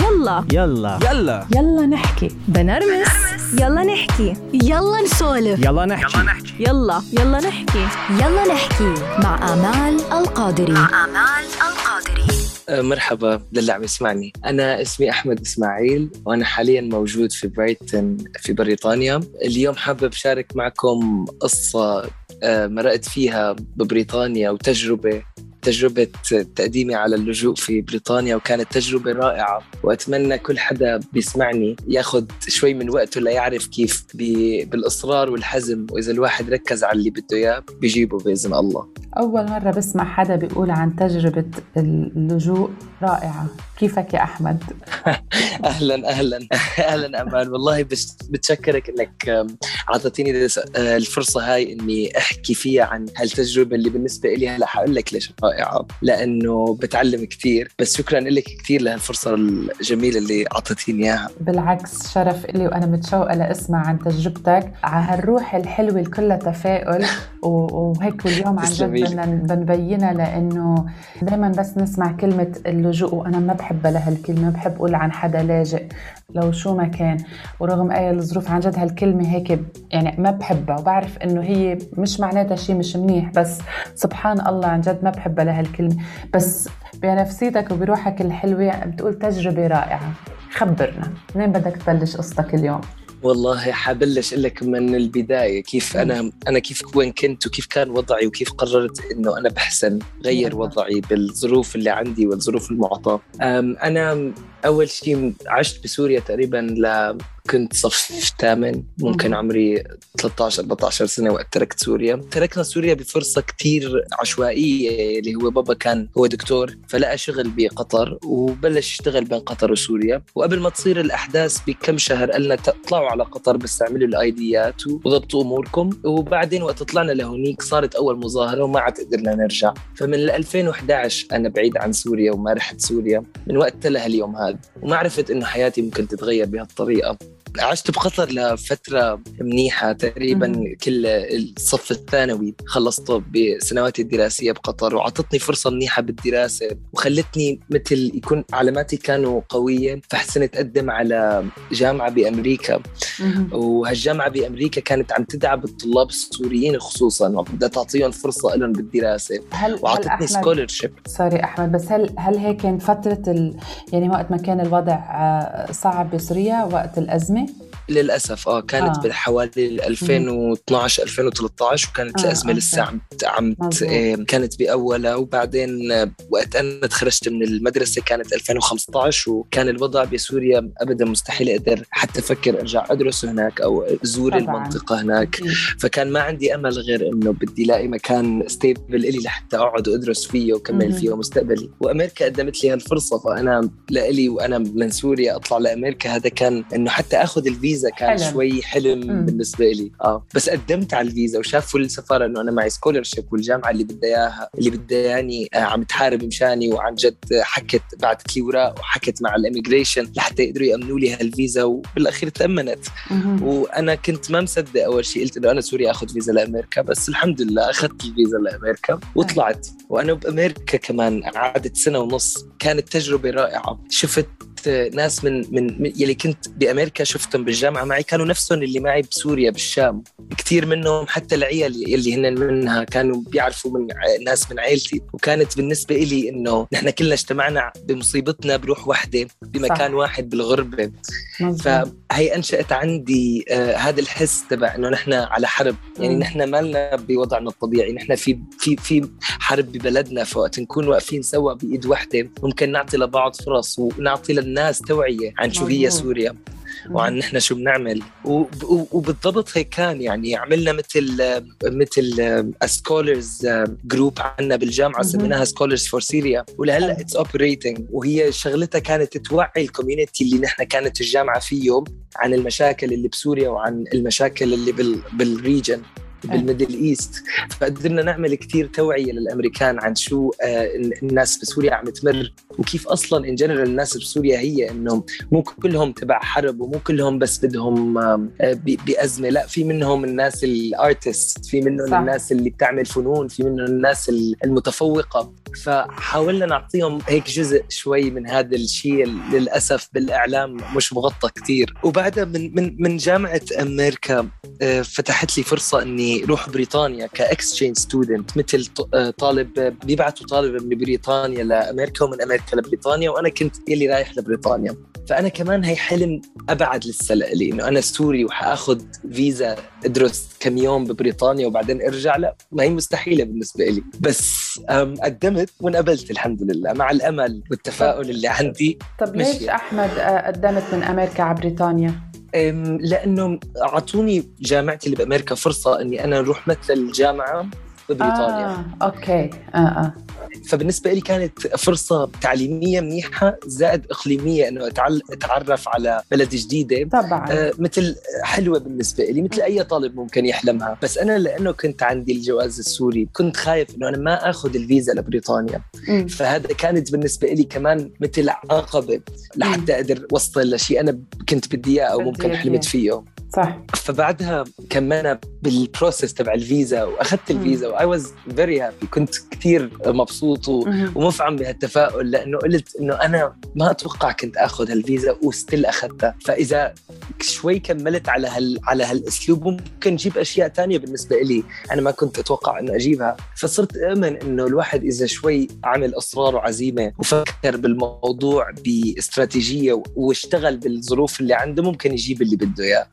يلا. يلا. يلا. يلا نحكي. بنرمس. يلا نحكي. يلا نسولف. يلا نحكي. يلا يلا. نحكي. يلا نحكي. مع آمال القادري. مع آمال القادري. آه، مرحبا. للي عم يسمعني أنا اسمي أحمد إسماعيل وأنا حاليا موجود في برايتون في بريطانيا. اليوم حابب أشارك معكم قصة آه، مرقت فيها ببريطانيا وتجربة تجربة تقديمي على اللجوء في بريطانيا وكانت تجربة رائعة. وأتمنى كل حدا بيسمعني ياخذ شوي من وقته ليعرف كيف بالإصرار والحزم. وإذا الواحد ركز على اللي بده إياه بيجيبه بإذن الله. أول مرة بسمع حدا بيقول عن تجربة اللجوء رائعة. كيفك يا أحمد؟ أهلا أهلا أهلا أمان. والله بس بتشكرك إنك أعطيتيني الفرصة هاي إني أحكي فيها عن هالتجربة اللي بالنسبة لي هلأ حقول لك ليش رائعة لأنه بتعلم كثير. بس شكرا لك كثير لهالفرصة الجميلة اللي أعطيتيني إياها. بالعكس شرف إلي وأنا متشوقة لأسمع عن تجربتك على هالروح الحلوة اللي كلها تفاؤل وهيك واليوم عن جد بدنا بنبينها لأنه دائما بس نسمع كلمة اللجوء وأنا ما بحبها لهالكلمة بحب أقول عن حدا لاجئ لو شو ما كان. ورغم أي الظروف عن جد هالكلمة هيك يعني ما بحبها وبعرف إنه هي مش معناتها شيء مش منيح بس سبحان الله عن جد ما بحبها لهالكلمة. بس بنفسيتك وبروحك الحلوة بتقول تجربة رائعة. خبرنا منين بدك تبلش قصتك اليوم؟ والله حبلش لك من البداية كيف أنا أنا كيف وين كنت وكيف كان وضعي وكيف قررت إنه أنا بحسن غير وضعي بالظروف اللي عندي والظروف المعطاة. أنا أول شيء عشت بسوريا تقريبا ل كنت صف ثامن ممكن عمري 13 14 سنة وقت تركت سوريا. تركنا سوريا بفرصة كثير عشوائية اللي هو بابا كان هو دكتور فلقى شغل بقطر وبلش يشتغل بين قطر وسوريا. وقبل ما تصير الأحداث بكم شهر قال لنا اطلعوا على قطر بس اعملوا الأيديات وضبطوا أموركم. وبعدين وقت طلعنا لهونيك صارت أول مظاهرة وما عاد قدرنا نرجع. فمن 2011 أنا بعيد عن سوريا وما رحت سوريا. من وقتها لهاليوم هذا. وما عرفت انه حياتي ممكن تتغير بهالطريقة. عشت بقطر لفترة منيحة تقريبا كل الصف الثانوي. خلصته بسنواتي الدراسية بقطر وعطتني فرصة منيحة بالدراسة وخلتني مثل يكون علاماتي كانوا قوية. فحسنت أقدم على جامعة بأمريكا. وهالجامعة بأمريكا كانت عم تدعم الطلاب السوريين خصوصا وبدها تعطيهم فرصة لهم بالدراسة. هل وعطتني سكولرشيب سوري أحمد بس هل هل هيك كانت فترة ال... يعني وقت ما كان الوضع آه، صعب بسوريا وقت الأزمة؟ للأسف آه كانت آه. بحوالي 2012 2013 وكانت آه الأزمة لسه عم عم آه كانت بأولها وبعدين آه، وقت أنا تخرجت من المدرسة كانت 2015 وكان الوضع بسوريا ابدا مستحيل أقدر حتى أفكر أرجع أدرس هناك أو أزور طبعاً. المنطقة هناك. فكان ما عندي أمل غير إنه بدي ألاقي مكان stable إلي لحتى أقعد وأدرس فيه وكمل فيه مستقبلي وأمريكا قدمت لي هالفرصة فأنا لإلي وأنا من سوريا أطلع لأمريكا. هذا كان إنه حتى آخذ الفيزا كان حلم. شوي حلم مم. بالنسبة لي آه بس قدمت على الفيزا وشافوا السفارة إنه أنا معي scholarship والجامعة اللي بدها اياها اللي بدها يعني آه عم تحارب مشاني وعن جد حكت بعثت لي اوراق وحكت مع ال immigration لحتى يقدروا يأمنوا لي هالفيزا وبالأخير تأمنت مم. وأنا كنت ما مصدق أول شيء قلت إنه أنا سوري آخذ فيزا لأمريكا بس الحمد لله أخذت الفيزا لأمريكا وطلعت وأنا بأمريكا كمان قعدت سنة ونص كانت تجربة رائعة شفت ناس من من يلي كنت بأمريكا شفتهم بالجامعة معي كانوا نفسهم اللي معي بسوريا بالشام. كثير منهم حتى العيال اللي هن منها كانوا بيعرفوا من ناس من عائلتي وكانت بالنسبة لي إنه نحن كلنا اجتمعنا بمصيبتنا بروح وحدة بمكان صح. واحد بالغربة. فهي أنشأت عندي آه هذا الحس تبع إنه نحن على حرب. يعني نحن ما لنا بوضعنا الطبيعي. نحن في في في حرب ببلدنا. فوقت نكون واقفين سوا بإيد وحدة ممكن نعطي لبعض فرص ونعطي للناس توعية عن شو هي سوريا. وعن نحن شو بنعمل. وبالضبط هيك كان يعني عملنا مثل مثل scholars group عندنا بالجامعة سميناها Scholars for Syria ولهلأ it's operating وهي شغلتها كانت توعي ال community اللي نحن كانت الجامعة فيه عن المشاكل اللي بسوريا وعن المشاكل اللي بال region بال Middle East. فقدرنا نعمل كثير توعية للأمريكان عن شو آه، الناس بسوريا عم تمر وكيف أصلا in general الناس بسوريا هي إنه مو كلهم تبع حرب ومو كلهم بس بدهم آه، بأزمة لا في منهم الناس ال artist في منهم صح. الناس اللي بتعمل فنون في منهم الناس المتفوقة. فحاولنا نعطيهم هيك جزء شوي من هذا الشيء للأسف بالإعلام مش مغطى كثير وبعدها من من من جامعة أمريكا آه، فتحت لي فرصة إني أروح بريطانيا ك exchange student مثل آه، طالب بيبعثوا طالب من بريطانيا لأمريكا ومن أمريكا لبريطانيا وأنا كنت يلي رايح لبريطانيا. فأنا كمان هي حلم أبعد لسه لي إنه أنا سوري وحأخذ فيزا أدرس كم يوم ببريطانيا وبعدين أرجع. لا ما هي مستحيلة بالنسبة لي بس قدمت وانقبلت الحمد لله مع الأمل والتفاؤل اللي عندي. طب ليش أحمد آه، قدمت من أمريكا على بريطانيا؟ لأنه أعطوني جامعتي اللي بامريكا فرصة إني أنا أروح مثل الجامعة. ببريطانيا آه، okay. آه آه. فبالنسبة لي كانت فرصة تعليمية منيحة زائد إقليمية إنه أتعرف على بلد جديدة. طبعا. آه مثل حلوة بالنسبة لي مثل أي طالب ممكن يحلمها. بس أنا لأنه كنت عندي الجواز السوري كنت خايف إنه أنا ما آخذ الفيزا لبريطانيا. م. فهذا كانت بالنسبة لي كمان مثل عقبة لحتى أقدر اوصل لشيء أنا كنت بدي إياه أو ممكن حلمت فيه. صح. فبعدها كملنا بال process تبع الفيزا وأخذت الفيزا and I was very happy كنت كثير مبسوط ومفعم بهالتفاؤل لأنه قلت إنه أنا ما أتوقع كنت آخذ هالفيزا و still أخذتها. فإذا شوي كملت على هال على هالأسلوب ممكن أجيب أشياء ثانية بالنسبة لي أنا ما كنت أتوقع إنه أجيبها. فصرت اؤمن إنه الواحد إذا شوي عمل أصرار وعزيمة وفكر بالموضوع بإستراتيجية واشتغل بالظروف اللي عنده ممكن يجيب اللي بده إياه.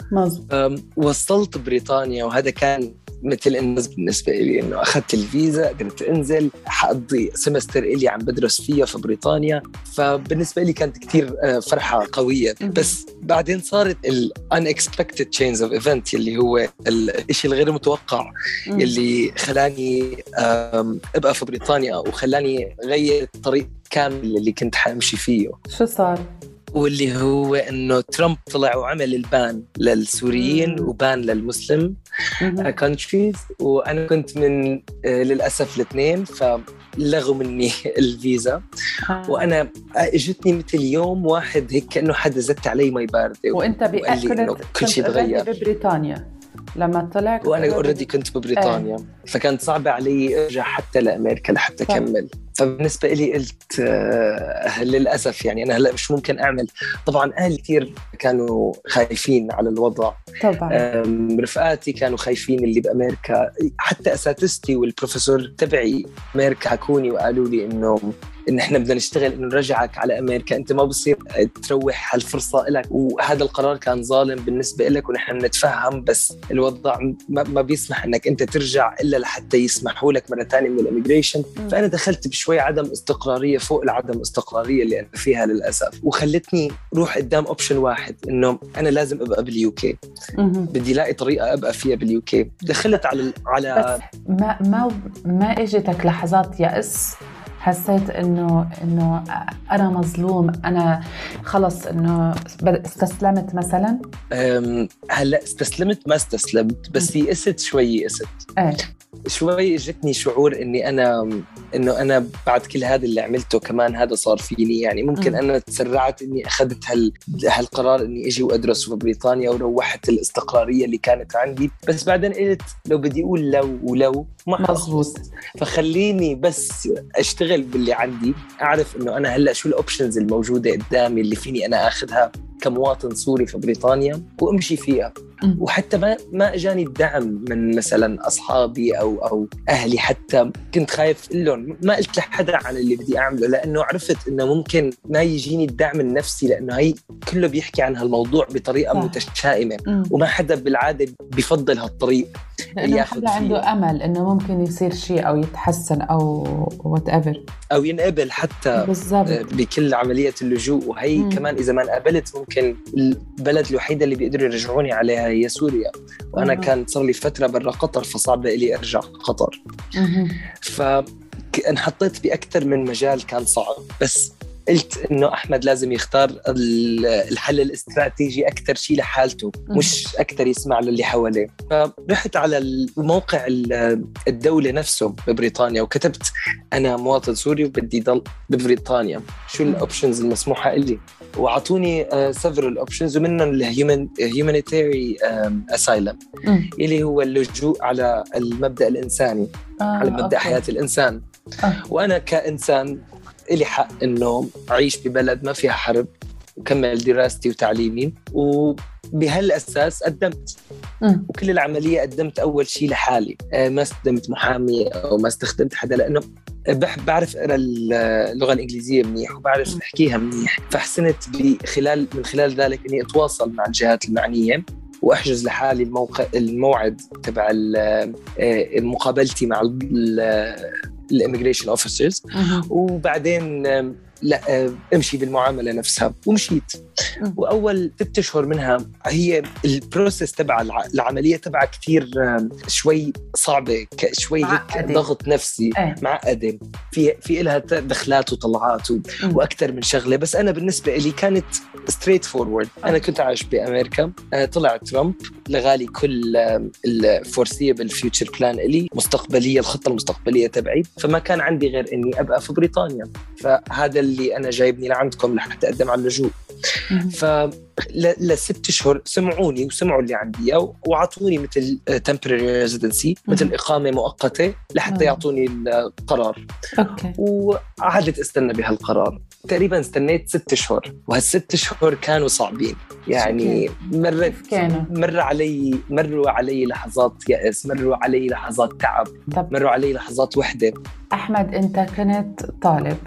وصلت بريطانيا وهذا كان مثل الناس بالنسبة لي إنه أخذت الفيزا قدرت أنزل حقضي سمستر إلي عم بدرس فيها في بريطانيا. فبالنسبة لي كانت كثير آه، فرحة قوية. بس بعدين صارت ال unexpected change of event اللي هو الشيء الغير متوقع اللي خلاني أبقى في بريطانيا وخلاني غير الطريق كامل اللي كنت حامشي فيه. شو صار؟ واللي هو إنه ترامب طلع وعمل ال ban للسوريين و ban لل Muslim countries وأنا كنت من آه، للأسف الاثنين فلغوا مني الفيزا. آه. وأنا إجتني مثل يوم واحد هيك كأنه حدا زت علي مي باردة وأنت بأكد كل شيء تغير ببريطانيا. لما طلعت وأنا already كنت ببريطانيا. إيه. فكانت صعبة علي أرجع حتى لأمريكا لحتى أكمل. فبالنسبة لي قلت آه للأسف يعني أنا هلأ مش ممكن أعمل. طبعا أهلي كثير كانوا خايفين على الوضع. طبعا. رفقاتي كانوا خايفين اللي بأمريكا. حتى أساتذتي والبروفيسور تبعي أمريكا حكوني وقالوا لي إنه إن إحنا بدنا نشتغل إنه نرجعك على أمريكا. أنت ما بصير تروح هالفرصة لك وهذا القرار كان ظالم بالنسبة لك ونحن بنتفهم بس الوضع ما بيسمح إنك أنت ترجع إلا لحتى يسمحوا لك مرة ثانية من الإميجريشن. فأنا دخلت بشوي عدم استقرارية فوق العدم استقرارية اللي أنا فيها للأسف. وخلتني روح قدام option واحد إنه أنا لازم أبقى بال UK. بدي الاقي طريقة أبقى فيها بال UK. دخلت على على بس ما ما ما إجتك لحظات يأس؟ حسيت إنه إنه أنا مظلوم أنا خلص إنه استسلمت مثلا؟ هلأ استسلمت ما استسلمت بس يئست شوي يئست إيه. شوي اجتني شعور إني أنا إنه أنا بعد كل هذا اللي عملته كمان هذا صار فيني. يعني ممكن م. أنا تسرعت إني أخذت هال هالقرار إني أجي وأدرس في بريطانيا وروحت الاستقرارية اللي كانت عندي. بس بعدين قلت لو بدي أقول لو ولو ما مضبوط فخليني بس أشتغل باللي عندي أعرف إنه أنا هلأ شو ال options الموجودة قدامي اللي فيني أنا آخذها كمواطن سوري في بريطانيا وأمشي فيها. وحتى ما ما أجاني الدعم من مثلا أصحابي أو أو أهلي. حتى كنت خايف لهم ما قلت لحدا عن اللي بدي أعمله لأنه عرفت إنه ممكن ما يجيني الدعم النفسي لأنه هي كله بيحكي عن هالموضوع بطريقة صح. متشائمة. وما حدا بالعادة بفضل هالطريق لأنه حدا عنده أمل إنه ممكن يصير شيء أو يتحسن أو whatever أو ينقبل حتى بالزبط. بكل عملية اللجوء. وهي مم. كمان إذا ما انقبلت ممكن البلد الوحيدة اللي بيقدروا يرجعوني عليها. هي سوريا وأنا مم. كان صار لي فترة برا قطر فصعب لي أرجع قطر فانحطيت بأكثر من مجال كان صعب بس قلت إنه أحمد لازم يختار الحل الاستراتيجي أكثر شيء لحالته مش أكثر يسمع للي حواليه. فرحت على الموقع الدولة نفسه ببريطانيا وكتبت أنا مواطن سوري وبدي ضل ببريطانيا. شو ال options المسموحة لي واعطوني several options ومنهم ال humanitarian asylum اللي هو اللجوء على المبدأ الإنساني آه، على مبدأ okay. حياة الإنسان. أه. وأنا كإنسان لي حق انه اعيش ببلد ما فيها حرب وكمل دراستي وتعليمي وبهالأساس قدمت. وكل العملية قدمت أول شيء لحالي. آه، ما استخدمت محامي أو ما استخدمت حدا لأنه بحب بعرف أقرأ اللغة الإنجليزية منيح وبعرف أحكيها منيح. فحسنت بخلال من خلال ذلك إني أتواصل مع الجهات المعنية وأحجز لحالي الموقع الموعد تبع آه، مقابلتي مع ال immigration officers. وبعدين لا آه، امشي بالمعاملة نفسها. ومشيت. وأول ست أشهر منها هي ال process تبع العملية تبعها كثير شوي صعبة شوي هيك ضغط نفسي. إيه. معقدة. في في لها دخلات وطلعات وأكثر من شغلة. بس أنا بالنسبة لي كانت straightforward أنا كنت عايش بأمريكا. آه، طلع ترامب. لغالي كل ال foreseeable future plan إلي. مستقبلية الخطة المستقبلية تبعي. فما كان عندي غير إني أبقى في بريطانيا. فهذا اللي أنا جايبني لعندكم لحتى أقدم على اللجوء. ف لست اشهر سمعوني وسمعوا اللي عندي وأعطوني مثل temporary residency مثل إقامة مؤقتة لحتى يعطوني القرار. okay. وقعدت استنى بهالقرار. تقريبا استنيت ست اشهر وهالست اشهر كانوا صعبين. يعني مرت مر علي مروا علي لحظات يأس مروا علي لحظات تعب مروا علي لحظات وحدة. أحمد أنت كنت طالب.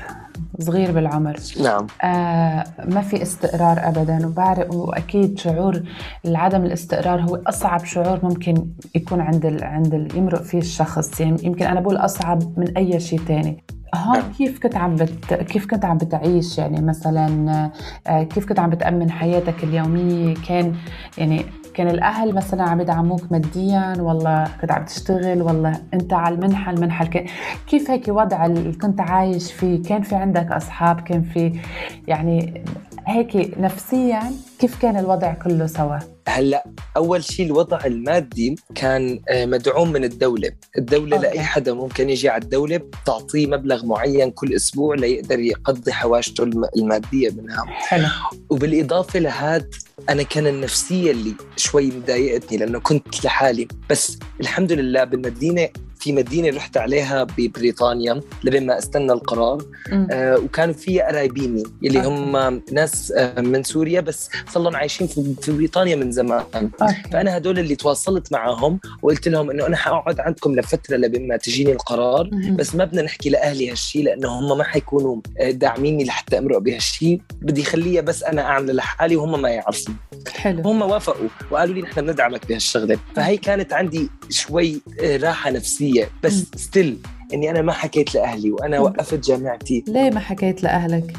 صغير بالعمر. نعم. آه ما في استقرار ابدا وبعرف وأكيد شعور عدم الاستقرار هو أصعب شعور ممكن يكون عند ال عند ال يمرق فيه الشخص. يعني يمكن أنا بقول أصعب من أي شيء ثاني هون نعم. كيف كنت عم بت... كيف كنت عم بتعيش؟ يعني مثلا آه، كيف كنت عم بتأمن حياتك اليومية؟ كان يعني كان الأهل مثلا عم يدعموك ماديا والله كنت عم تشتغل والله أنت على المنحه المنحه كان كيف هيك وضع اللي كنت عايش فيه؟ كان في عندك أصحاب؟ كان في يعني هيك نفسيا كيف كان الوضع كله سوا هلأ أول شيء الوضع المادي كان آه، مدعوم من الدولة، الدولة أوكي. لأي حدا ممكن يجي على الدولة بتعطيه مبلغ معين كل أسبوع ليقدر يقضي حواشته المادية منها. حلو. وبالإضافة لهذا أنا كان النفسية اللي شوي مضايقتني لأنه كنت لحالي بس الحمد لله بالمدينة في مدينة رحت عليها ببريطانيا لبين ما استنى القرار. آه وكانوا فيها قرايبيني اللي هم ناس آه من سوريا بس صار عايشين في بريطانيا من زمان. أوكي. فأنا هدول اللي تواصلت معهم وقلت لهم إنه أنا حأقعد عندكم لفترة لبين ما تجيني القرار مم. بس ما بدنا نحكي لأهلي هالشيء لأنه هم ما حيكونوا آه، داعميني لحتى أمرق بهالشيء بدي خليها بس أنا أعمل لحالي وهم ما يعرفوا حلو. هم وافقوا وقالوا لي نحن بندعمك بهالشغلة. فهي كانت عندي شوي آه، راحة نفسية. بس ستيل إني أنا ما حكيت لأهلي وأنا وقفت جامعتي. ليه ما حكيت لأهلك؟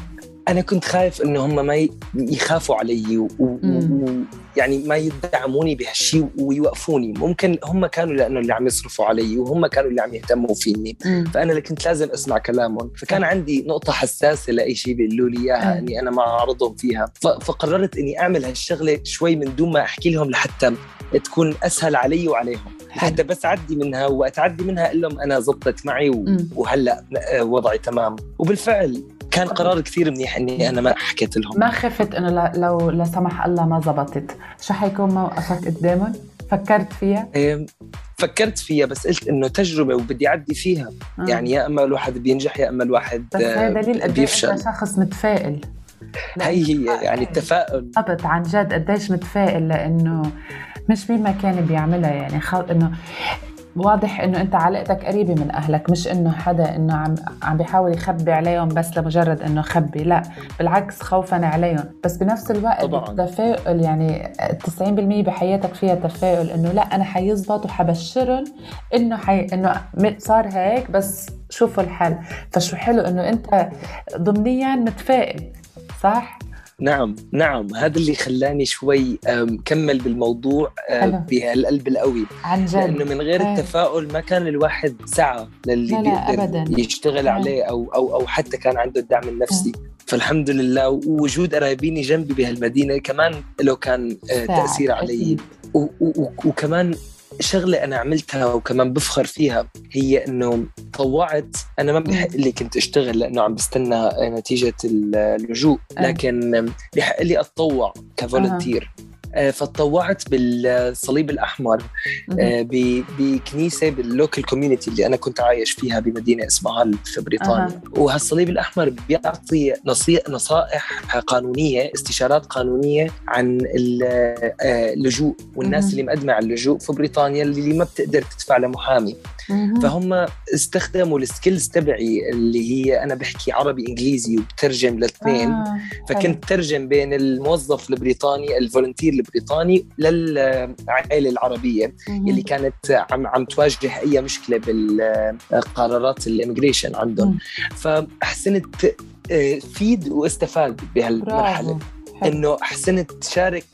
أنا كنت خايف إنه هم ما يخافوا علي ويعني ما يدعموني بهالشيء ويوقفوني. ممكن هم كانوا لأنه اللي عم يصرفوا علي وهم كانوا اللي عم يهتموا فيني. مم. فأنا اللي كنت لازم أسمع كلامهم. فكان عندي نقطة حساسة لأي شيء بيقولوا لي إياها إني أنا ما أعرضهم فيها. فقررت إني أعمل هالشغلة شوي من دون ما أحكي لهم لحتى تكون أسهل علي وعليهم. حتى بس أعدي منها وأتعدي منها أقول لهم أنا زبطت معي وهلأ وضعي تمام. وبالفعل كان قرار كثير منيح إني أنا ما حكيت لهم. ما خفت إنه لو لا سمح الله ما زبطت. شو حيكون موقفك قدامهم؟ فكرت فيها؟ إيه فكرت فيها بس قلت إنه تجربة وبدي أعدي فيها. آه. يعني يا أما الواحد بينجح يا أما الواحد بس هذا دليل قد بيفشل. شخص متفائل. هي هي يعني التفاؤل. بالضبط عن جد قديش متفائل لإنه مش مين ما كان بيعملها يعني خل... إنه واضح إنه أنت علاقتك قريبة من أهلك مش إنه حدا إنه عم عم بيحاول يخبي عليهم بس لمجرد إنه خبي لا بالعكس خوفا عليهم. بس بنفس الوقت طبعا. التفاؤل يعني 90% بحياتك فيها تفاؤل إنه لا أنا حيزبط وحبشرهم إنه حي... إنه صار هيك بس شوفوا الحل فشو حلو إنه أنت ضمنيا متفائل. صح؟ نعم نعم. هذا اللي خلاني شوي كمل بالموضوع بهالقلب القوي. عن جد. لأنه من غير. التفاؤل ما كان الواحد سعى للي لا لا بيقدر أبداً. يشتغل عليه أو أو أو حتى كان عنده الدعم النفسي. فالحمد لله ووجود قرايبيني جنبي بهالمدينة كمان له كان آه، تأثير علي. وكمان شغلة أنا عملتها وكمان بفخر فيها هي إنه تطوعت أنا ما بحق لي كنت أشتغل لأنه عم بستنى نتيجة اللجوء لكن بحق لي أتطوع ك volunteer. فتطوعت بالصليب الأحمر آه، بكنيسة بال local community اللي أنا كنت عايش فيها بمدينة اسمها في بريطانيا. أه. وهالصليب الأحمر بيعطي نصائح قانونية استشارات قانونية عن اللجوء والناس اللي مقدمة على اللجوء في بريطانيا اللي ما بتقدر تدفع لمحامي. فهم استخدموا ال skills تبعي اللي هي أنا بحكي عربي إنجليزي وبترجم للاثنين. آه. فكنت ترجم بين الموظف البريطاني ال volunteer البريطاني للعائلة العربية. اللي كانت عم عم تواجه أي مشكلة بالقرارات ال immigration عندهم. فحسنت آه، فيد واستفاد بهالمرحلة. إنه حسنت شارك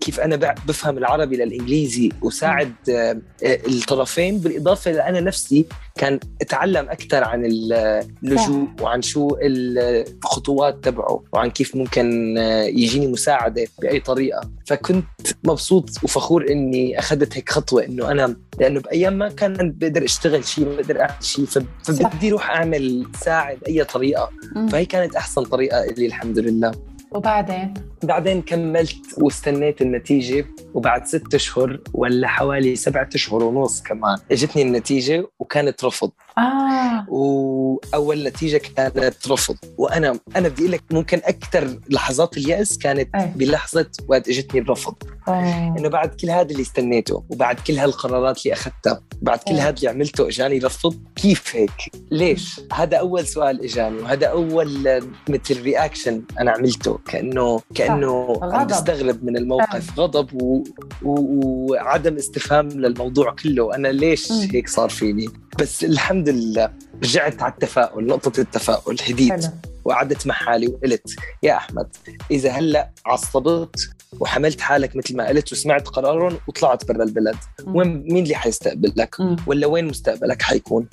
كيف أنا بفهم العربي للإنجليزي وساعد آه، الطرفين. بالإضافة لانا نفسي كان أتعلم أكثر عن اللجوء وعن شو الخطوات تبعه وعن كيف ممكن آه، يجيني مساعدة بأي طريقة. فكنت مبسوط وفخور إني أخذت هيك خطوة إنه أنا لأنه بأيام ما كان بقدر أشتغل شيء ما بقدر أعمل شيء فبدي أروح أعمل ساعد أي طريقة. فهي كانت أحسن طريقة لي الحمد لله. وبعدين؟ بعدين كملت واستنيت النتيجة وبعد ست أشهر ولا حوالي سبعة أشهر ونص كمان إجتني النتيجة وكانت رفض. آه. وأول نتيجة كانت رفض. وأنا أنا بدي لك ممكن أكثر لحظات اليأس كانت أي. بلحظة وقت إجتني الرفض. آه. إنه بعد كل هذا اللي استنيته وبعد كل هالقرارات اللي أخذتها بعد كل هذا اللي عملته إجاني رفض كيف هيك؟ ليش؟ هذا أول سؤال إجاني وهذا أول مثل رياكشن أنا عملته. كانه كأنه عم بستغرب من الموقف. غضب و... و... وعدم استفهام للموضوع كله. أنا ليش هيك صار فيني؟ بس الحمد لله رجعت على التفاؤل نقطة التفاؤل هديت. وقعدت مع حالي وقلت يا أحمد إذا هلأ عصبت وحملت حالك مثل ما قلت وسمعت قرارهم وطلعت برا البلد وين مين اللي حيستقبلك؟ ولا وين مستقبلك حيكون.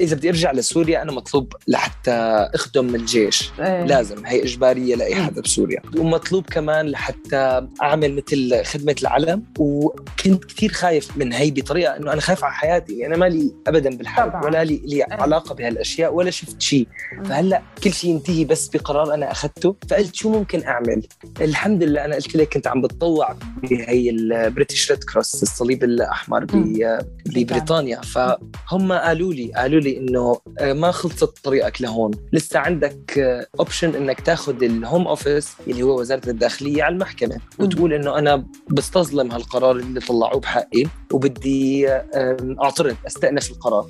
إذا بدي أرجع لسوريا أنا مطلوب لحتى أخدم الجيش. إيه. لازم هي إجبارية لأي حدا بسوريا. ومطلوب كمان لحتى أعمل مثل خدمة العلم وكنت كثير خايف من هي بطريقة إنه أنا خايف على حياتي يعني أنا مالي ابدا بالحرب. ولا لي, لي إيه. علاقة بهالأشياء ولا شفت شيء. فهلأ كل شيء ينتهي بس بقرار أنا أخذته. فقلت شو ممكن أعمل؟ الحمد لله أنا قلت لك كنت عم بتطوع بهي ال British Red Cross الصليب الأحمر ببريطانيا. فهم قالوا لي قالوا لي إنه آه، ما خلصت طريقك لهون. لسه عندك option إنك تاخذ ال Home Office اللي هو وزارة الداخلية على المحكمة. وتقول إنه أنا بستظلم هالقرار اللي طلعوه بحقي وبدي أعترض أستأنف القرار.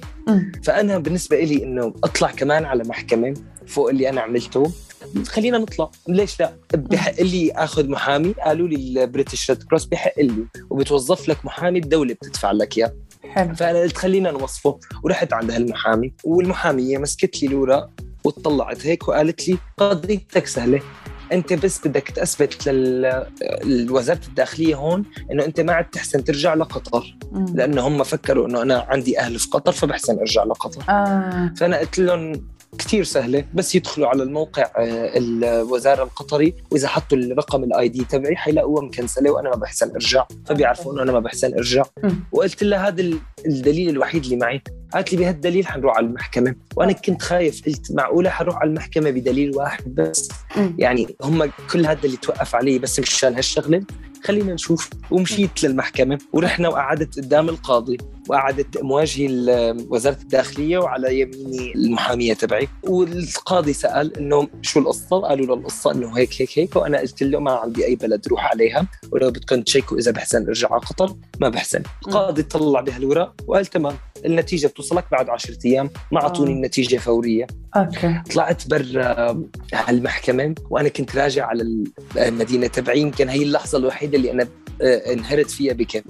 فأنا بالنسبة لي إنه أطلع كمان على محكمة. فوق اللي أنا عملته. خلينا نطلع. ليش لا؟ بحق لي آخذ محامي قالوا لي ال British Red Cross بحق لي وبتوظف لك محامي الدولة بتدفع لك إياه. حلو. فأنا قلت خلينا نوظفه. ورحت عند هالمحامي والمحامية مسكت لي الورق وطلعت هيك وقالت لي قضيتك سهلة. أنت بس بدك تثبت للوزارة الداخلية هون إنه أنت ما عاد تحسن ترجع لقطر. لأنه هم فكروا إنه أنا عندي أهل في قطر فبحسن أرجع لقطر. آه. فأنا قلت لهم كثير سهلة بس يدخلوا على الموقع آه، الوزارة القطري وإذا حطوا الرقم الاي دي تبعي حيلاقوها مكنسلة وأنا ما بحسن ارجع فبيعرفوا إنه أنا ما بحسن ارجع وقلت لها هذا الدليل الوحيد اللي معي قالت لي بهالدليل حنروح على المحكمة. وأنا كنت خايف قلت معقولة حروح على المحكمة بدليل واحد بس؟ يعني هم كل هذا اللي توقف علي بس مشان هالشغلة. خلينا نشوف. ومشيت للمحكمة ورحنا وقعدت قدام القاضي. وقعدت مواجهي وزارة الداخلية وعلى يميني المحامية تبعي. والقاضي سأل إنه شو القصة؟ قالوا له القصة إنه هيك هيك هيك وأنا قلت له ما عندي أي بلد روح عليها ولو بدكم تشيكوا إذا بحسن ارجع على قطر ما بحسن. القاضي طلع بهالورق وقال تمام النتيجة بتوصلك بعد 10 أيام ما أعطوني النتيجة فورية. أوكي. طلعت برا هالمحكمة وأنا كنت راجع على المدينة تبعي يمكن هي اللحظة الوحيدة اللي أنا آه، انهرت فيها بكم.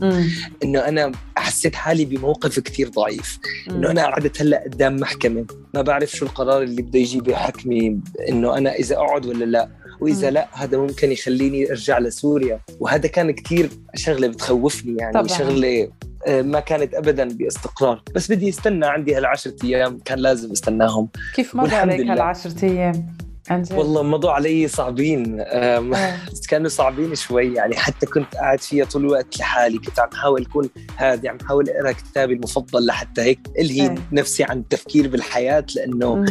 إنه أنا حسيت حالي بموقف كثير ضعيف. إنه أنا قعدت هلأ قدام محكمة. ما بعرف شو القرار اللي بده يجي بحكمي إنه أنا إذا أقعد ولا لا. وإذا لا هذا ممكن يخليني أرجع لسوريا. وهذا كان كثير شغلة بتخوفني يعني. طبعا. شغلة آه، ما كانت ابدا باستقرار. بس بدي استنى عندي هالعشرة أيام كان لازم استناهم. كيف مضى عليك هالعشرة أيام؟ والله مضوا علي صعبين. آه. كانوا صعبين شوي يعني. حتى كنت قاعد فيها طول الوقت لحالي. كنت عم حاول أكون هادي عم حاول أقرأ كتابي المفضل لحتى هيك ألهي أه. نفسي عن التفكير بالحياة لأنه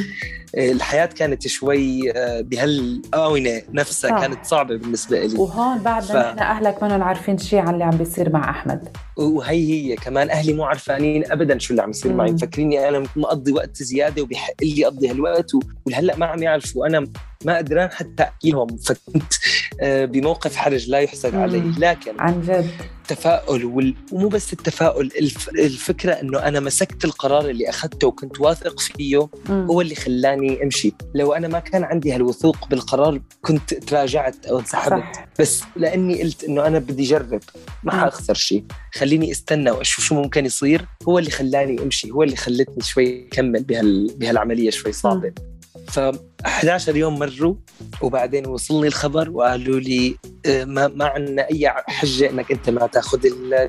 الحياة كانت شوي آه، بهالآونة نفسها صح. كانت صعبة بالنسبة لي وهون بعد ف... نحن أهلك ما عارفين شيء عن اللي عم بيصير مع أحمد. وهي هي كمان أهلي مو عارفانين ابدا شو اللي عم يصير معي. مفكريني أنا مقضي وقت زيادة وبحق لي أقضي هالوقت ولهلأ ما عم يعرفوا. أنا ما قدران حتى احكي لهم فكنت آه، بموقف حرج لا يحسد عليه. لكن عن جد. التفاؤل وال... ومو بس التفاؤل الف... الفكرة إنه أنا مسكت القرار اللي أخذته وكنت واثق فيه مم. هو اللي خلاني أمشي. لو أنا ما كان عندي هالوثوق بالقرار كنت تراجعت أو انسحبت. بس لأني قلت إنه أنا بدي أجرب ما حأخسر شيء. خليني أستنى وأشوف شو ممكن يصير. هو اللي خلاني أمشي هو اللي خلتني شوي كمل بهال... بهالعملية شوي صعبة. مم. ف 11 يوم مروا وبعدين وصلني الخبر وقالوا لي آه، ما ما عندنا أي حجة إنك أنت ما تاخذ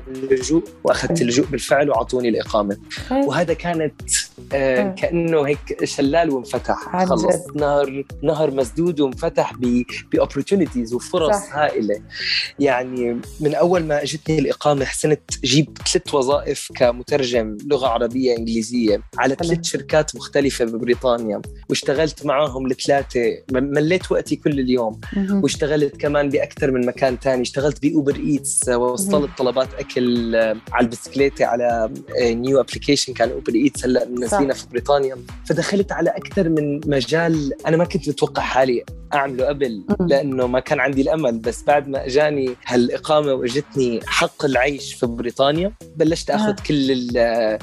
اللجوء وأخذت اللجوء بالفعل وأعطوني الإقامة. وهذا كانت آه، كأنه هيك شلال وانفتح. خلص نهر نهر مسدود وانفتح باوبورتونيتيز وفرص صح. هائلة. يعني من أول ما أجتني الإقامة حسنت جيب ثلاث وظائف كمترجم لغة عربية إنجليزية على ثلاث شركات مختلفة ببريطانيا واشتغلت معهم معهم الثلاثة مليت وقتي كل اليوم. واشتغلت كمان بأكثر من مكان تاني. اشتغلت ب Uber Eats وصلت طلبات أكل آه، على البسكليتة على new آه، application كان Uber Eats. هلأ منزلينه في بريطانيا. فدخلت على أكثر من مجال أنا ما كنت متوقع حالي أعمله قبل لأنه ما كان عندي الأمل. بس بعد ما أجاني هالإقامة وإجتني حق العيش في بريطانيا بلشت آخذ كل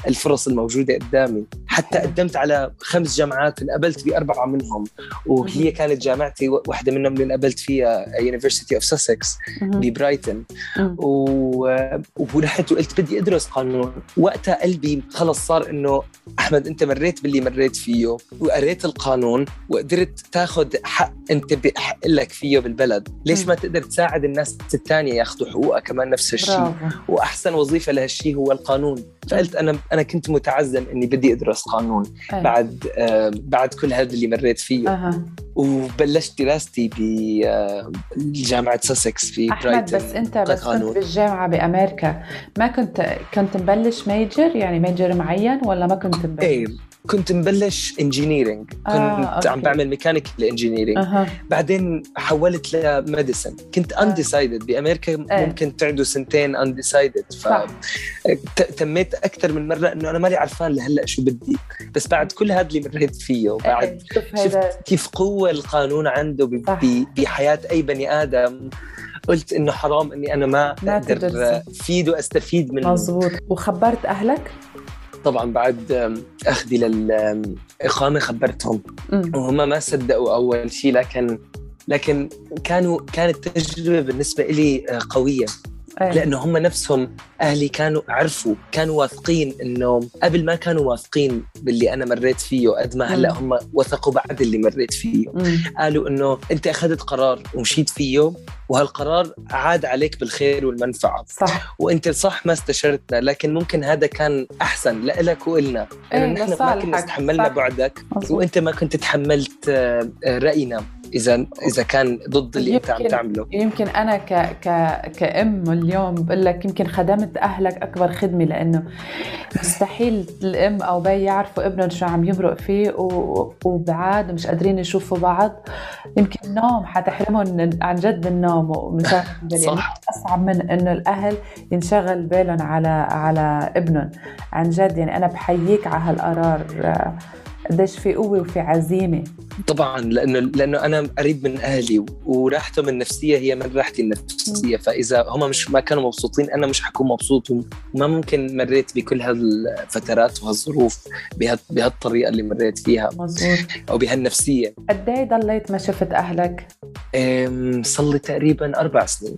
الفرص الموجودة قدامي. حتى قدمت على خمس جامعات انقبلت بأربعة منهم. وهي كانت جامعتي واحدة منهم اللي انقبلت فيها University of Sussex ببرايتون ورحت وقلت بدي أدرس قانون. وقتها قلبي خلص صار إنه أحمد أنت مريت باللي مريت فيه وقريت القانون وقدرت تاخذ حق أنت بحق لك فيه بالبلد. ليش ما تقدر تساعد الناس الثانية ياخذوا حقوقها كمان نفس الشيء؟ وأحسن وظيفة لهالشيء هو القانون. فقلت أنا أنا كنت متعزم إني بدي أدرس قانون أي. بعد آه بعد كل هذا اللي مريت فيه أه. وبلشت دراستي بجامعه ساسكس في أحمد برايتن بس أنت بس كنت بالجامعة بأمريكا ما كنت كنت مبلش major يعني major معين ولا ما كنت مبلش؟ إيه كنت مبلش engineering كنت آه، عم بعمل mechanical engineering أه. بعدين حولت ل medicine كنت undecided آه. بأمريكا إيه. ممكن تعدوا سنتين undecided ف تميت أكثر من مرة إنه أنا مالي عرفان لهلأ شو بدي. بس بعد كل هذا اللي مريت فيه وبعد إيه. شفت كيف قوة القانون عنده بحياة أي بني آدم قلت إنه حرام إني أنا ما, ما أقدر أفيد وأستفيد منه. مزبوط وخبرت أهلك؟ طبعا بعد أخذي للاقامه خبرتهم. وهم ما صدقوا أول شيء لكن لكن كانوا كانت تجربة بالنسبة لي آه، قوية. أيه. لأنه هم نفسهم أهلي كانوا عرفوا كانوا واثقين انه قبل ما كانوا واثقين باللي أنا مريت فيه قد ما هلأ هم وثقوا بعد اللي مريت فيه. مم. قالوا إنه أنت أخذت قرار ومشيت فيه وهالقرار عاد عليك بالخير والمنفعة. صح. وأنت صح ما استشرتنا لكن ممكن هذا كان أحسن لك وإلنا. انه إيه نحن ما كنا استحملنا بعدك وأنت ما كنت تحملت آه، رأينا. اذا إذا كان ضد اللي أنت عم تعمله. يمكن أنا ك ك كأم اليوم بقول لك يمكن خدمت أهلك أكبر خدمة لأنه مستحيل الأم أو بي يعرفوا ابنهم شو عم يمرق فيه وبعاد مش قادرين يشوفوا بعض. يمكن النوم حتحرمهم عن جد من النوم صح. أصعب من إنه الأهل ينشغل بالهم على على ابنهم. عن جد يعني أنا بحييك على هالقرار. قديش في قوة وفي عزيمة. طبعا لأنه لأنه أنا قريب من أهلي وراحتهم النفسية هي من راحتي النفسية. فإذا هم مش ما كانوا مبسوطين أنا مش حكون مبسوط وما ممكن مريت بكل هالفترات وهالظروف بهالطريقة اللي مريت فيها. مزبوط أو بهالنفسية. قد إيه ضليت ما شفت أهلك؟ صار لي تقريبا أربع سنين.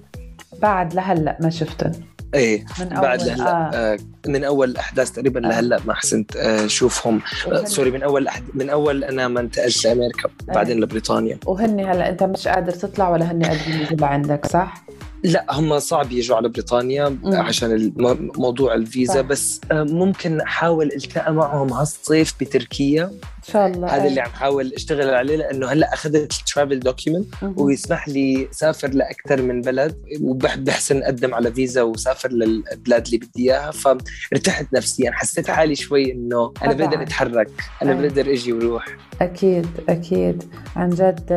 بعد لهلأ ما شفتهم إيه من بعد لهلا آه. آه من أول الأحداث تقريبا آه. لهلأ ما حسنت اشوفهم آه sorry من أول من أول أنا ما انتقلت لأمريكا آه. بعدين لبريطانيا وهن هلأ أنت مش قادر تطلع ولا هن قادرين يجوا لعندك صح؟ لا هم صعب يجوا على بريطانيا مم. عشان موضوع الفيزا صح. بس آه، ممكن أحاول ألتقى معهم هالصيف بتركيا. إن شاء الله. هذا اللي عم حاول أشتغل عليه لأنه هلأ أخذت ال travel document ويسمح لي سافر لأكثر من بلد وبحسن أقدم على فيزا وسافر للبلاد اللي بدي إياها. فارتحت نفسيا حسيت حالي شوي إنه أنا بقدر أتحرك أنا بقدر أجي وروح. أكيد أكيد. عن جد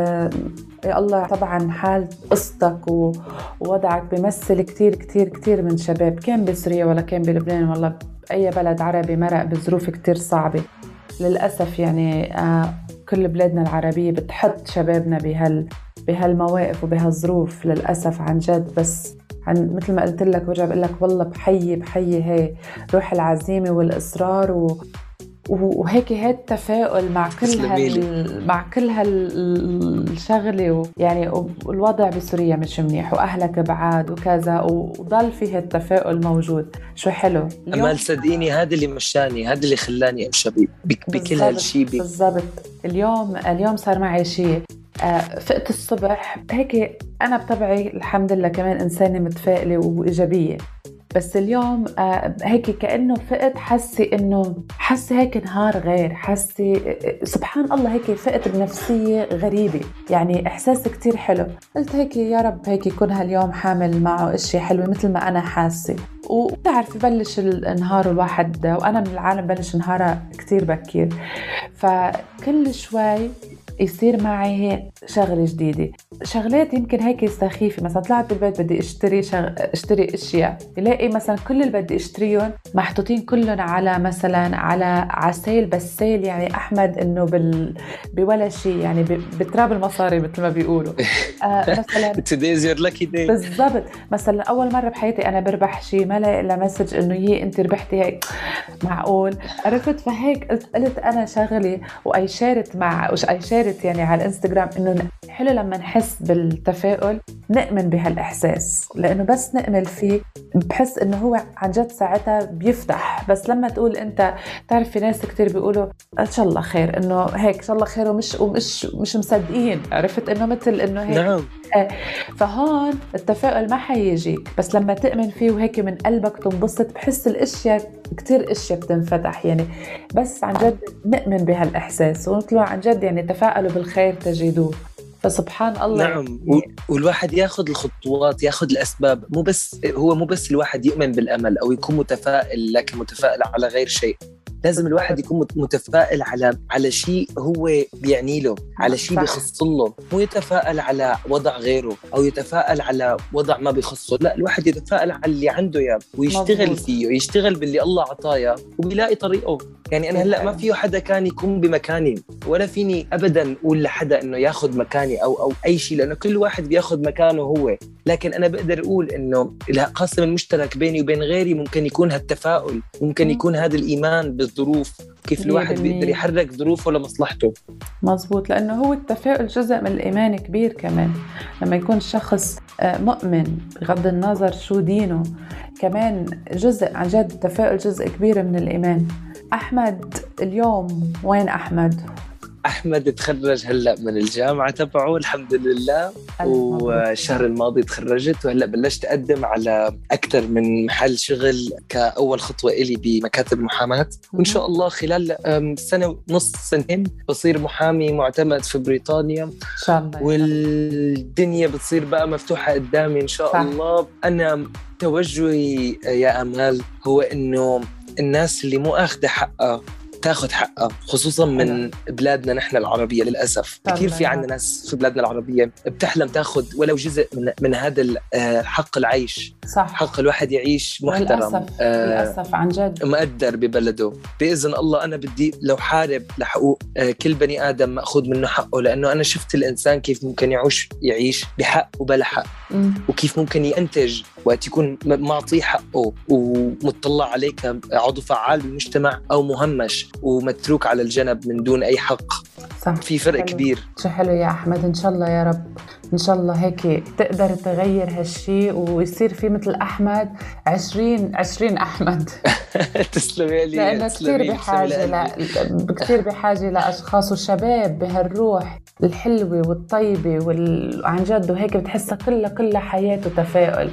الله طبعا حال قصتك ووضعك بيمثل كثير كثير كثير من شباب كان بسوريا ولا كان بلبنان؟ ولا بأي بلد عربي مرق بظروف كثير صعبة. للأسف يعني آه، كل بلادنا العربية بتحط شبابنا بهال بهالمواقف وبهالظروف للأسف عن جد. بس عن مثل ما قلت لك برجع بقول لك والله بحيي بحيي هي روح العزيمة والإصرار و وهيك هاد التفاؤل مع كل هال مع كل هالشغله يعني الوضع بسوريا مش منيح وأهلك بعاد وكذا وضل في هالتفاؤل موجود. شو حلو؟ امال صدقيني هذا اللي مشاني هذا اللي خلاني أمشي بكل هالشيء بالضبط اليوم اليوم صار معي شيء آه، فقت الصبح هيك أنا بطبعي الحمد لله كمان إنسانة متفائلة وإيجابية. بس اليوم آه، هيك كأنه فقت حسي إنه حسي هيك نهار غير حسي آه، سبحان الله هيك فقت بنفسيه غريبة. يعني إحساس كتير حلو. قلت هيك يا رب هيك يكون هاليوم حامل معه إشي حلو مثل ما أنا حاسة. وبتعرف ببلش النهار الواحد وأنا من العالم بلش نهارها كتير بكير. فكل شوي يصير معي هيك شغلة جديدة. شغلات يمكن هيك سخيفة. مثلا طلعت بالبيت بدي اشتري شغ... اشتري أشياء. بلاقي مثلا كل اللي بدي اشتريهم محطوطين كلهم على مثلا على sale بس sale يعني أحمد إنه بال... بولا شيء يعني ب... بتراب المصاري مثل ما بيقولوا. آه مثلا today's your lucky day. بالضبط. مثلا أول مرة بحياتي أنا بربح شيء ما لاقي إلا message إنه يي أنت ربحتي هيك. معقول؟ عرفت؟ فهيك قلت, قلت أنا شغلي وأي شارت مع اي شارت يعني على الإنستغرام إنه حلو لما نحس بالتفاؤل نؤمن بهالإحساس لأنه بس نؤمن فيه بحس إنه هو عن جد ساعتها بيفتح. بس لما تقول أنت تعرف في ناس كثير بيقولوا إن شاء الله خير إنه هيك إن شاء الله خير ومش ومش مش مصدقين. عرفت إنه مثل إنه هيك؟ نعم. آه، فهون التفاؤل ما حيجيك بس لما تؤمن فيه وهيك من قلبك تنبسط بحس الأشياء كثير إشياء بتنفتح يعني. بس عن جد نؤمن بهالإحساس ونطلع عن جد يعني تفاءلوا بالخير تجدوه. فسبحان الله نعم والواحد ياخذ الخطوات ياخذ الأسباب. مو بس هو مو بس الواحد يؤمن بالأمل أو يكون متفائل لكن متفائل على غير شيء. لازم الواحد يكون متفائل على على شيء هو بيعني له على شيء بيخص له. مو يتفائل على وضع غيره أو يتفائل على وضع ما بيخصه. لا الواحد يتفائل على اللي عنده إياه ويشتغل مضبوط. فيه ويشتغل باللي الله عطاه وبيلاقي طريقه. يعني أنا هلأ ما فيه حدا كان يكون بمكاني ولا فيني ابدا أقول لحدا إنه ياخذ مكاني أو أو أي شيء لأنه كل واحد بياخذ مكانه هو. لكن أنا بقدر أقول إنه القاسم المشترك بيني وبين غيري ممكن يكون هالتفاؤل ممكن يكون هذا الإيمان بالظروف كيف الواحد بيقدر يحرك ظروفه لمصلحته. مزبوط لأنه هو التفاؤل جزء من الإيمان كبير كمان. لما يكون شخص آه، مؤمن بغض النظر شو دينه كمان جزء عن جد التفاؤل جزء كبير من الإيمان. أحمد اليوم وين أحمد؟ أحمد تخرج هلأ من الجامعة تبعه الحمد لله. والشهر الماضي تخرجت وهلأ بلشت أقدم على أكثر من محل شغل كأول خطوة إلي بمكاتب المحاماه وإن شاء الله خلال سنة ونص سنين بصير محامي معتمد في بريطانيا. إن شاء الله. والدنيا بتصير بقى مفتوحة قدامي إن شاء صح. الله. أنا توجهي يا أمال هو إنه الناس اللي مو آخذة حقها تاخذ حقها خصوصا من بلادنا نحن العربية للأسف. كثير في عندنا ناس في بلادنا العربية بتحلم تاخذ ولو جزء من من هذا آه، حق العيش. صح. حق الواحد يعيش محترم للأسف آه للأسف عن جد. مقدر ببلده. بإذن الله أنا بدي لو حارب لحقوق آه كل بني آدم مأخوذ منه حقه لأنه أنا شفت الإنسان كيف ممكن يعيش يعيش بحق وبلا حق. وكيف ممكن ينتج وقت يكون معطيه حقه ومطلع عليه كعضو فعال بالمجتمع أو مهمش ومتروك على الجنب من دون أي حق. صح. في فرق حلو. كبير. شو حلو يا أحمد. إن شاء الله يا رب. إن شاء الله هيك تقدر تغير هالشيء ويصير في مثل أحمد. 20 20 أحمد. تسلمي لي لأنه كثير بحاجة ل... كثير بحاجة لأشخاص وشباب بهالروح الحلوة والطيبة وعن جد. وهيك بتحسها كلها كلها حياة وتفاؤل.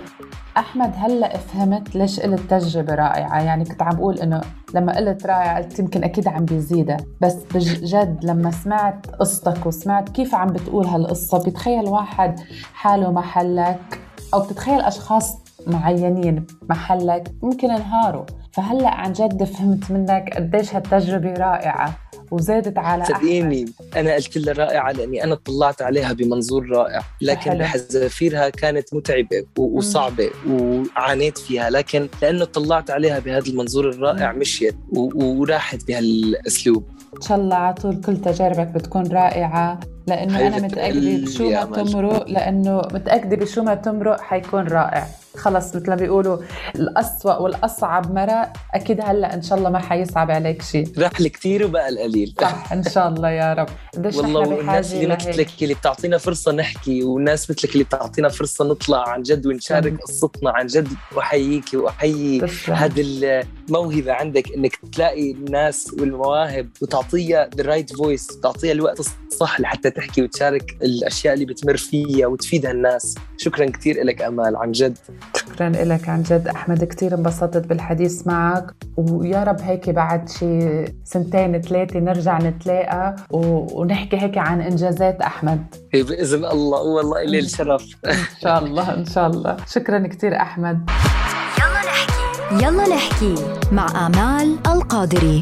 أحمد هلأ فهمت ليش قلت تجربة رائعة. يعني كنت عم بقول إنه لما قلت رائعة قلت يمكن أكيد عم بيزيدها. بس بجد لما سمعت قصتك وسمعت كيف عم بتقول هالقصة بيتخيل واحد حاله محلك أو بتتخيل أشخاص معينين محلك ممكن انهاروا. فهلأ عن جد فهمت منك قديش هالتجربة رائعة. وزادت على صدقيني أنا قلت لها رائعه لأني أنا طلعت عليها بمنظور رائع لكن بحذافيرها كانت متعبة وصعبة وعانيت فيها لكن لأنه طلعت عليها بهذا المنظور الرائع مشيت وراحت بهالأسلوب. إن شاء الله على طول كل تجاربك بتكون رائعة. لأنه أنا متأكدة بشو ما تمرق لأنه متأكدة بشو ما تمرق حيكون رائع. خلص مثل ما بيقولوا الأسوأ والأصعب مرق أكيد هلأ إن شاء الله ما حيصعب عليك شيء. راح الكثير وبقى القليل. صح إن شاء الله يا رب. قديش والله والناس اللي مثلك اللي بتعطينا فرصة نحكي والناس مثلك اللي بتعطينا فرصة نطلع عن جد ونشارك قصتنا عن جد وأحييكي وأحيي هذه الموهبة عندك إنك تلاقي الناس والمواهب وتعطيها the right voice تعطيها الوقت الصح لحتى تحكي وتشارك الأشياء اللي بتمر فيها وتفيدها الناس. شكرا كثير لك أمال عن جد. شكرا لك عن جد. أحمد كثير انبسطت بالحديث معك. ويا رب هيك بعد شي سنتين ثلاثة نرجع نتلاقى ونحكي هيك عن إنجازات أحمد. بإذن الله. والله لي الشرف. إن شاء الله إن شاء الله. شكرا كثير أحمد. يلا نحكي. يلا نحكي مع آمال القادري.